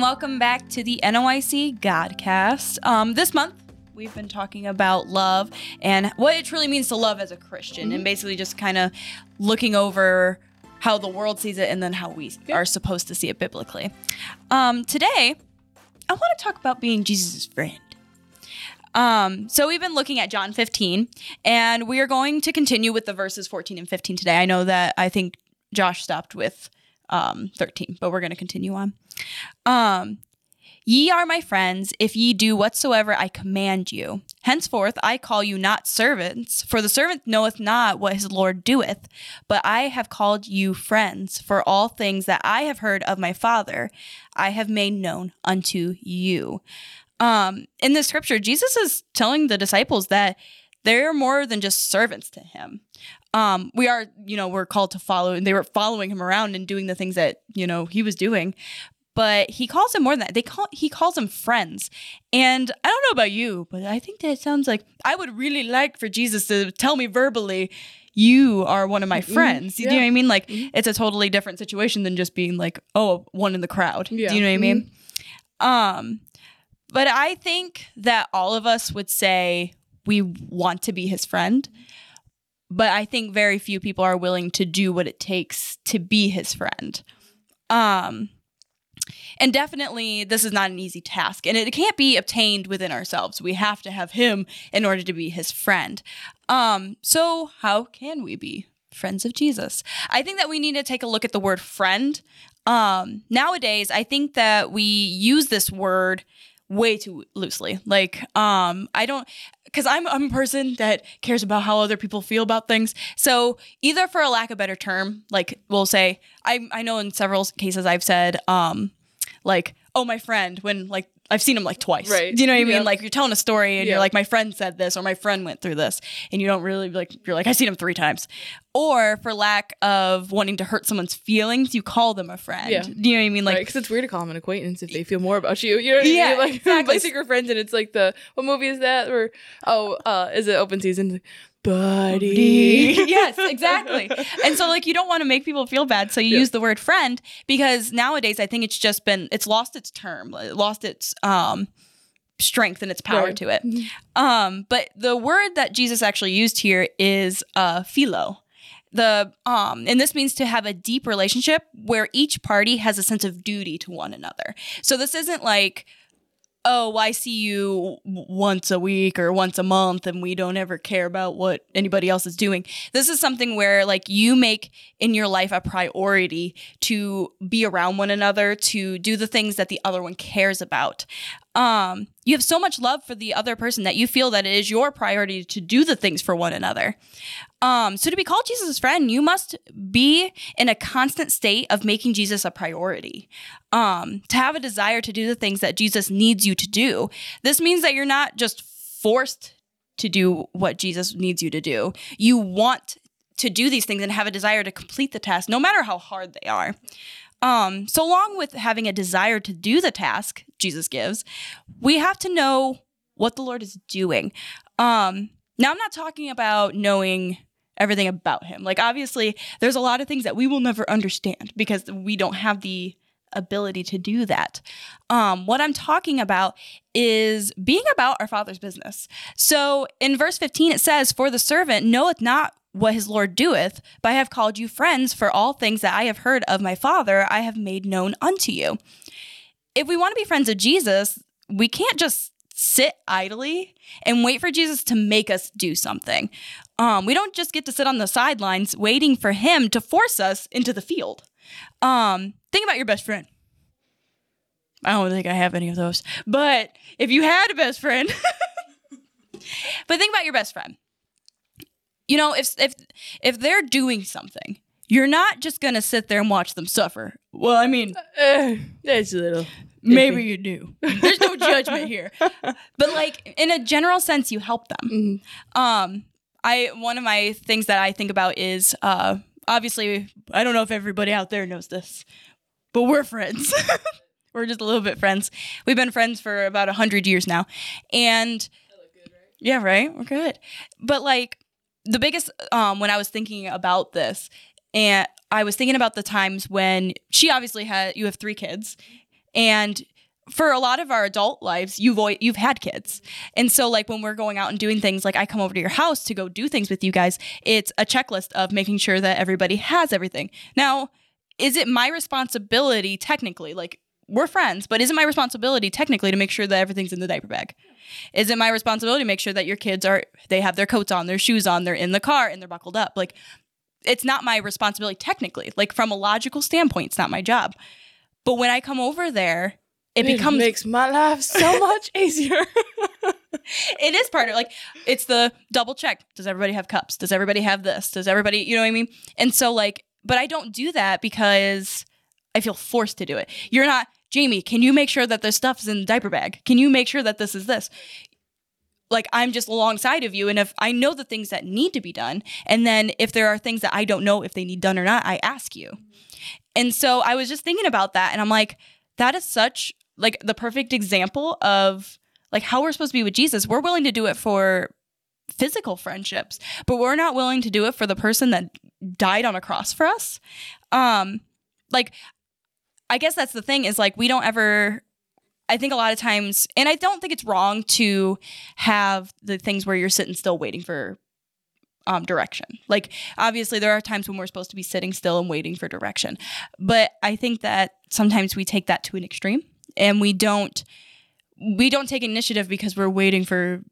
and welcome back to the NOIC Godcast. Um, this month, we've been talking about love and what it truly means to love as a Christian, and basically just kind of looking over how the world sees it and then how we are supposed to see it biblically. Um, today, I want to talk about being Jesus' friend. Um, so we've been looking at John 15, and we are going to continue with the verses 14 and 15 today. I know that I think Josh stopped with um, 13, but we're going to continue on. Um, Ye are my friends if ye do whatsoever I command you. Henceforth I call you not servants, for the servant knoweth not what his Lord doeth, but I have called you friends, for all things that I have heard of my Father I have made known unto you. Um, in the scripture, Jesus is telling the disciples that they're more than just servants to him. Um, we are, you know, we're called to follow, and they were following him around and doing the things that you know he was doing but he calls them more than that. They call he calls them friends. And I don't know about you, but I think that sounds like I would really like for Jesus to tell me verbally, you are one of my Mm-hmm. friends. You Yeah. know what I mean? Like Mhm. it's a totally different situation than just being like, oh, one in the crowd. Yeah. Do you know what I mean? Um, but I think that all of us would say we want to be his friend. But I think very few people are willing to do what it takes to be his friend. Um, and definitely, this is not an easy task, and it can't be obtained within ourselves. We have to have him in order to be his friend. Um, so, how can we be friends of Jesus? I think that we need to take a look at the word friend. Um, nowadays, I think that we use this word way too loosely. Like, um, I don't, because I'm, I'm a person that cares about how other people feel about things. So either for a lack of better term, like we'll say, I, I know in several cases I've said, um, like, oh, my friend, when like I've seen him like twice. Right. Do you know what I mean? Yeah. Like you're telling a story and Yeah. you're like, my friend said this or my friend went through this, and you don't really like, you're like, I've seen him three times. Or for lack of wanting to hurt someone's feelings, you call them a friend. Yeah. Do you know what I mean? Like, because it's weird to call them an acquaintance if they feel more about you. You know what I Yeah, mean? Like, exactly. like secret friends, and it's like the what movie is that? Or oh, uh, is it open season? Buddy. yes, exactly. And so like you don't want to make people feel bad, so you Yeah. use the word friend because nowadays I think it's just been it's lost its term, it lost its um strength and its power Right. to it. Um but the word that Jesus actually used here is uh philo. The um and this means to have a deep relationship where each party has a sense of duty to one another. So this isn't like oh, I see you once a week or once a month and we don't ever care about what anybody else is doing. This is something where like you make in your life a priority to be around one another, to do the things that the other one cares about. Um, you have so much love for the other person that you feel that it is your priority to do the things for one another. Um, so to be called Jesus' friend, you must be in a constant state of making Jesus a priority. Um, to have a desire to do the things that Jesus needs you to do. This means that you're not just forced to do what Jesus needs you to do. You want to do these things and have a desire to complete the task, no matter how hard they are. Um, so, along with having a desire to do the task Jesus gives, we have to know what the Lord is doing. Um, now, I'm not talking about knowing everything about Him. Like, obviously, there's a lot of things that we will never understand because we don't have the ability to do that. Um, what I'm talking about is being about our Father's business. So, in verse 15, it says, For the servant knoweth not what his Lord doeth, but I have called you friends, for all things that I have heard of my Father I have made known unto you. If we want to be friends of Jesus, we can't just sit idly and wait for Jesus to make us do something. Um, we don't just get to sit on the sidelines waiting for him to force us into the field. Um, think about your best friend. I don't think I have any of those, but if you had a best friend, but think about your best friend. You know if if if they're doing something you're not just gonna sit there and watch them suffer. Well i mean Uh, that's a little. maybe you do. There's no judgment here. But like in a general sense you help them. Mhm. um i one of my things that i think about is uh obviously i don't know if everybody out there knows this but we're friends we're just a little bit friends we've been friends for about a hundred years now and good, right? yeah right we're good but like the biggest um when i was thinking about this and i was thinking about the times when she obviously had you have three kids And for a lot of our adult lives, you've always, you've had kids, and so like when we're going out and doing things, like I come over to your house to go do things with you guys, it's a checklist of making sure that everybody has everything. Now, is it my responsibility technically? Like we're friends, but is it my responsibility technically to make sure that everything's in the diaper bag? Is it my responsibility to make sure that your kids are they have their coats on, their shoes on, they're in the car and they're buckled up? Like it's not my responsibility technically. Like from a logical standpoint, it's not my job. But when I come over there, it, becomes makes my life so much easier. it is part of like it's the double check. Does everybody have cups? Does everybody have this? Does everybody, you know what I mean? And so like, but I don't do that because I feel forced to do it. You're not Jamie, can you make sure that this stuff is in the diaper bag? Can you make sure that this is this? Like I'm just alongside of you and if I know the things that need to be done and then if there are things that I don't know if they need done or not, I ask you. And so I was just thinking about that and I'm like that is such like the perfect example of like how we're supposed to be with Jesus. We're willing to do it for physical friendships, but we're not willing to do it for the person that died on a cross for us. Um like I guess that's the thing is like we don't ever I think a lot of times and I don't think it's wrong to have the things where you're sitting still waiting for um, direction. Like obviously there are times when we're supposed to be sitting still and waiting for direction. But I think that sometimes we take that to an extreme and we don't we don't take initiative because we're waiting for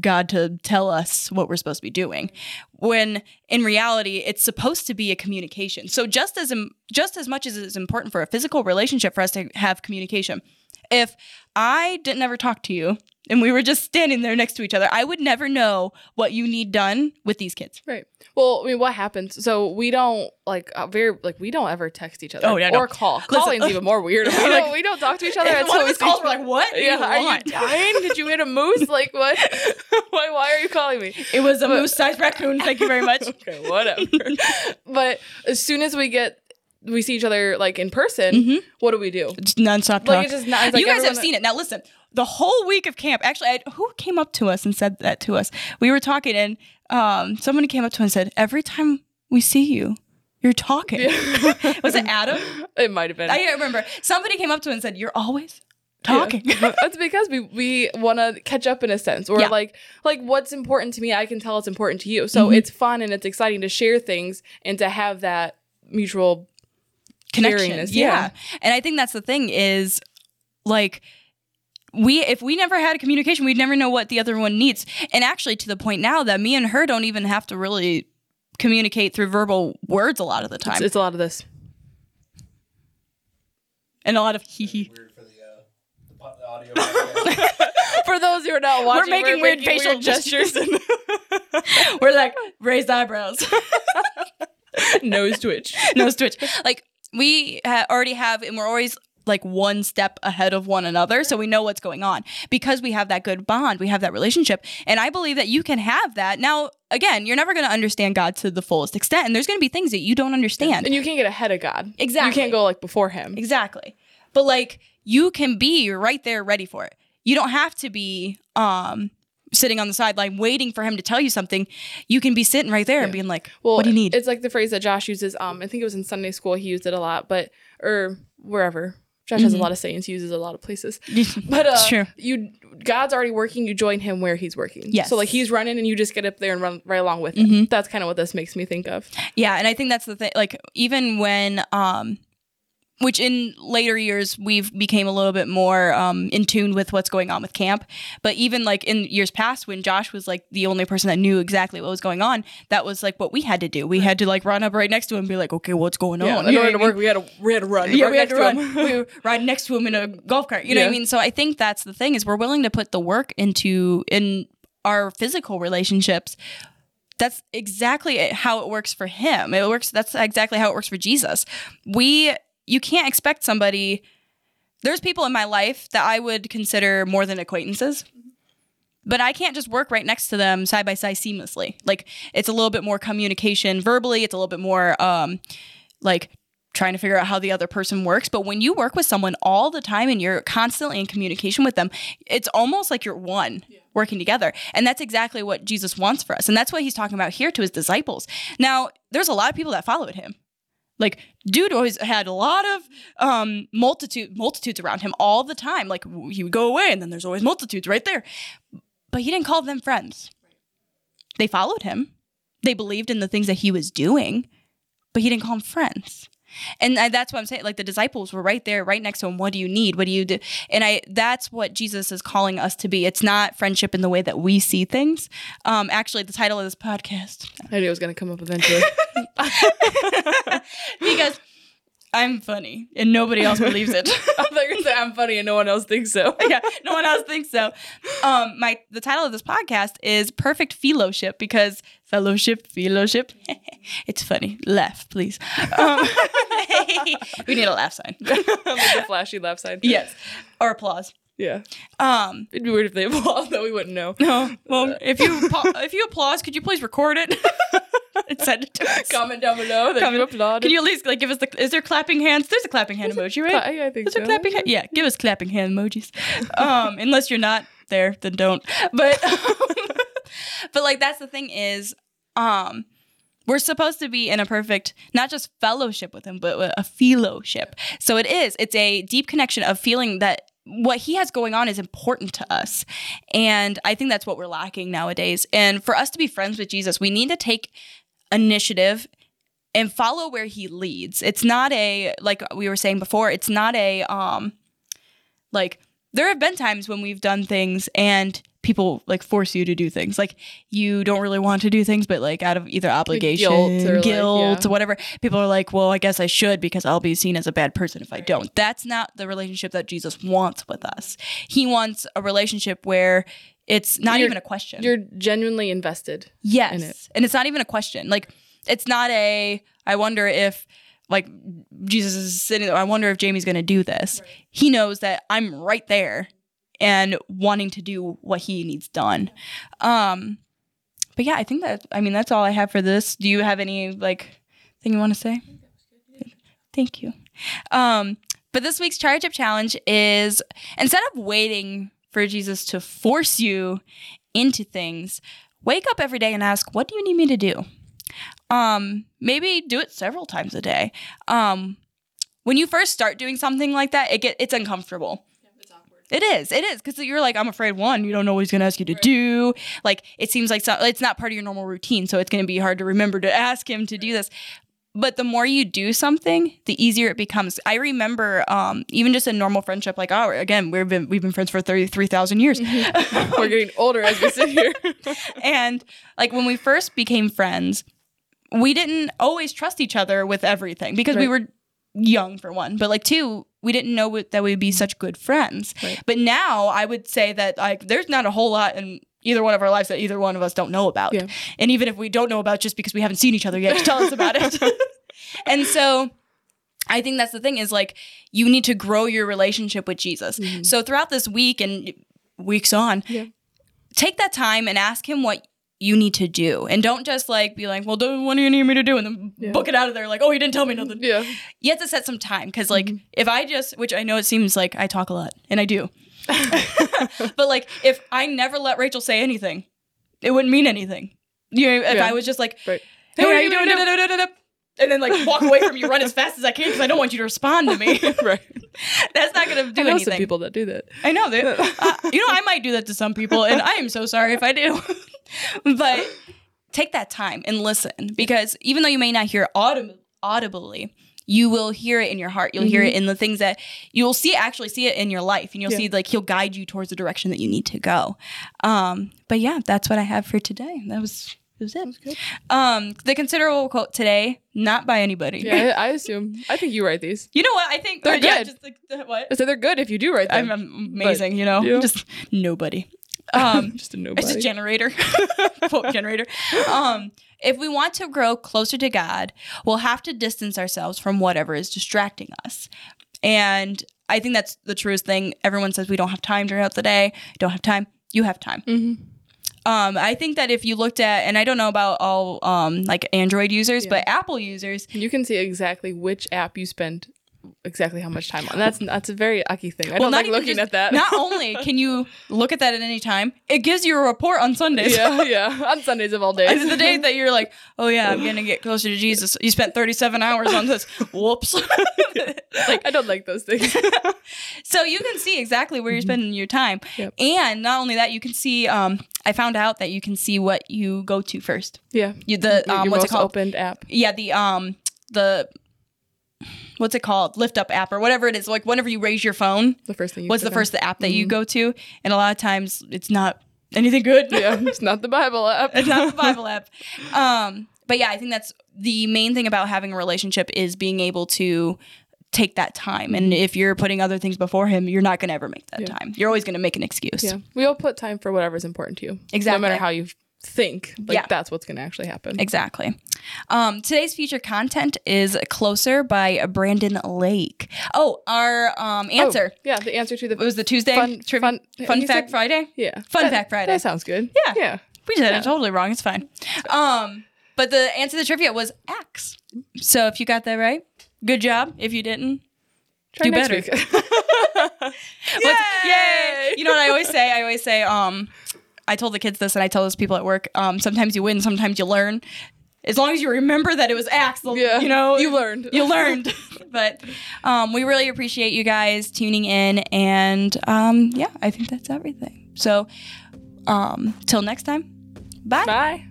God to tell us what we're supposed to be doing. When in reality, it's supposed to be a communication. So just as just as much as it's important for a physical relationship for us to have communication, if I didn't ever talk to you and we were just standing there next to each other, I would never know what you need done with these kids. Right. Well, I mean, what happens? So we don't like uh, very like we don't ever text each other. Oh, yeah, no. or call. Calling's even more weird. We don't, we don't talk to each other And one of we calls each were like, "What? Yeah, you are you dying? Did you hit a moose? Like what? why? Why are you calling me? It was a moose-sized raccoon. Thank you very much. Okay, whatever. but as soon as we get we see each other like in person, Mhm. what do we do? Just nonstop talk. Like it's just not. It's like you guys have seen it. Now listen, the whole week of camp. Actually, I, who came up to us and said that to us? We were talking, and um, somebody came up to us and said, "Every time we see you, you're talking." Was it Adam? It might have been. I can't remember. Somebody came up to us and said, "You're always talking." Yeah. That's because we we want to catch up in a sense, or Yeah. like like what's important to me, I can tell it's important to you. So Mhm. it's fun and it's exciting to share things and to have that mutual. connection. Yeah. yeah. And I think that's the thing is like we if we never had a communication, we'd never know what the other one needs. And actually to the point now that me and her don't even have to really communicate through verbal words a lot of the time. It's, it's a lot of this. and a lot of hee hee. Weird for the, uh, the, po- the audio. For those who are not watching, we're making weird facial gestures and We're like raised eyebrows. nose twitch. no switch. Like we ha- already have, and we're always like one step ahead of one another, so we know what's going on because we have that good bond, we have that relationship, and I believe that you can have that. Now, again, you're never going to understand God to the fullest extent, and there's going to be things that you don't understand. And you can't get ahead of God. Exactly. You can't go like before Him. Exactly. But like you can be right there ready for it. You don't have to be um sitting on the sideline waiting for him to tell you something. You can be sitting right there and being like, Well, what do you need? It's like the phrase that Josh uses. Um, I think it was in Sunday school. He used it a lot, but or wherever. Josh has a Mhm. lot of sayings. He uses a lot of places. But uh, you God's already working. You join Him where He's working. Yes. So like He's running, and you just get up there and run right along with Him. Mhm. That's kind of what this makes me think of. Yeah, and I think that's the thing. Like even when, um, which in later years we've became a little bit more um, in tune with what's going on with camp. But even like in years past, when Josh was like the only person that knew exactly what was going on, that was like what we had to do. We had to like run up right next to him and be like, "Okay, what's going Yeah. on?" In You know order to mean? work, we had to we had to run. yeah, right we had to run. we were riding next to him in a golf cart. You know what I mean? So I think that's the thing is we're willing to put the work into in our physical relationships. That's exactly how it works for him. It works. That's exactly how it works for Jesus. We you can't expect somebody. There's people in my life that I would consider more than acquaintances. But I can't just work right next to them side by side seamlessly. Like it's a little bit more communication verbally. It's a little bit more um, like trying to figure out how the other person works. But when you work with someone all the time and you're constantly in communication with them, it's almost like you're one working together. And that's exactly what Jesus wants for us. And that's what he's talking about here to his disciples. Now, there's a lot of people that followed him. Like, dude always had a lot of um multitude multitudes around him all the time. Like he would go away and then there's always multitudes right there. But he didn't call them friends. They followed him. They believed in the things that he was doing, but he didn't call them friends. And I, that's what I'm saying. Like the disciples were right there, right next to him. What do you need? What do you do? And I, that's what Jesus is calling us to be. It's not friendship in the way that we see things. Um, actually, the title of this podcast, I knew it was gonna come up eventually. because I'm funny and nobody else believes it. I thought you were gonna say I'm funny and no one else thinks so. yeah, no one else thinks so. Um, my the title of this podcast is Perfect Philo-ship because fellowship, fellowship. it's funny. Laugh, please. Um, we need a laugh sign. like the flashy laugh sign. yes, or applause. Yeah. Um, It'd be weird if they applaud, though we wouldn't know. no, well, if you if you applause, could you please record it and send it to us? Comment down below that Comment- you applauded. Can you at least like give us the? Is there clapping hands? There's a clapping hand emoji, right? Cla- yeah, I think Is so. clapping hand? Yeah, give us clapping hand emojis. Um, unless you're not there, then don't. But but like that's the thing is, um, we're supposed to be in a perfect not just fellowship with him, but a fellowship. So it is. It's a deep connection of feeling that what he has going on is important to us. And I think that's what we're lacking nowadays. And for us to be friends with Jesus, we need to take initiative and follow where he leads. It's not a like we were saying before, it's not a um like there have been times when we've done things and people like force you to do things. Like you don't really want to do things, but like out of either obligation, guilt guilt, or, like, yeah. or whatever, people are like, "Well, I guess I should because I'll be seen as a bad person if I don't." That's not the relationship that Jesus wants with us. He wants a relationship where it's not You're- even a question. You're genuinely invested. Yes. in it. And it's not even a question. Like it's not a I wonder if like Jesus is sitting there, I wonder if Jamie's gonna do this. He knows that I'm right there and wanting to do what he needs done. Um but yeah, I think that I mean that's all I have for this. Do you have any like thing you want to say? Thank you. Um but this week's charge up challenge is instead of waiting for Jesus to force you into things, wake up every day and ask, what do you need me to do? Um, maybe do it several times a day. Um, when you first start doing something like that, it get it's uncomfortable. It is. It is because you're like, I'm afraid. One, you don't know what he's going to ask you to do. Like, it seems like so, it's not part of your normal routine, so it's going to be hard to remember to ask him to do this. But the more you do something, the easier it becomes. I remember, um, even just a normal friendship, like, oh, again, we've been we've been friends for thirty three thousand years. We're getting older as we sit here. and like when we first became friends, we didn't always trust each other with everything because we were young for one, but like two, we didn't know that we'd be such good friends. Right. But now I would say that like there's not a whole lot in either one of our lives that either one of us don't know about. Yeah. And even if we don't know about just because we haven't seen each other yet, tell us about it. and so I think that's the thing is like you need to grow your relationship with Jesus. Mm-hmm. So throughout this week and weeks on, Yeah. take that time and ask him what you need to do. And don't just like be like, well, what do you need me to do? And then Yeah. book it out of there like, oh, he didn't tell me nothing. yeah. You have to set some time because like if I just, which I know it seems like I talk a lot and I do, but like if I never let Rachel say anything, it wouldn't mean anything. You know, if Yeah. I was just like, Right. hey, what are you doing? Da-da-da-da-da-da. And then like walk away from you, run as fast as I can because I don't want you to respond to me. right. That's not gonna do I know anything. some people that do that. I know that. Uh, you know, I might do that to some people, and I am so sorry if I do. but take that time and listen because even though you may not hear audib- audibly, you will hear it in your heart. You'll hear it in the things that you'll see. Actually, see it in your life, and you'll Yeah. see like he'll guide you towards the direction that you need to go. Um, but yeah, that's what I have for today. That was. That was it. Was good. Um, the considerable quote today, not by anybody. Yeah, I, I assume. I think you write these. You know what? I think They're yeah, good. just like the- what? So they're good if you do write them. I'm, I'm amazing, you know. you? Just nobody. Um, just a nobody. it's a generator, quote generator. Um, if we want to grow closer to God, we'll have to distance ourselves from whatever is distracting us. And I think that's the truest thing. Everyone says we don't have time throughout the day. Don't have time. You have time. Mhm. Um, I think that if you looked at, and I don't know about all um, like Android users, Yeah. but Apple users, You can see exactly which app you spend exactly how much time on. That's that's a very ucky thing. I Well, don't not like looking just- at that. Not only can you look at that at any time, it gives you a report on Sundays. yeah, yeah. On Sundays of all days. It's the day that you're like, oh yeah, I'm gonna get closer to Jesus. You spent 37 hours on this. Whoops. like, I don't like those things. so you can see exactly where you're spending your time, Yep. and not only that, you can see. Um, I found out that you can see what you go to first. yeah. You the um, your what's it called? opened app. Yeah, the um the what's it called? Lift up app or whatever it is. Like whenever you raise your phone, The first thing. You what's the first app that you go to? And a lot of times it's not anything good. Yeah, it's not the Bible app. it's not the Bible app. Um, but yeah, I think that's the main thing about having a relationship is being able to take that time. And if you're putting other things before him, you're not going to ever make that Yeah. time. You're always going to make an excuse. Yeah, we all put time for whatever's important to you. Exactly. No matter how you think, like Yeah. that's what's going to actually happen. Exactly. Um, today's feature content is Closer by Brandon Lake. Oh, our um, Oh, answer. yeah, the answer to the It was the Tuesday fun, tri- fun, Fun Fact said- Friday. Yeah, Fun That- Fact Friday. That sounds good. Yeah. yeah. We did Yeah. it totally wrong. It's fine. Um, but the answer to the trivia was axe. So if you got that right, good job. If you didn't, Try Do better. What's- yay! You know what I always say? I always say, um, I told the kids this, and I tell those people at work. Um, sometimes you win, sometimes you learn. As long as you remember that it was axe, yeah, you know, you learned. you learned. but um, we really appreciate you guys tuning in, and um, yeah, I think that's everything. So, um, till next time, bye. Bye.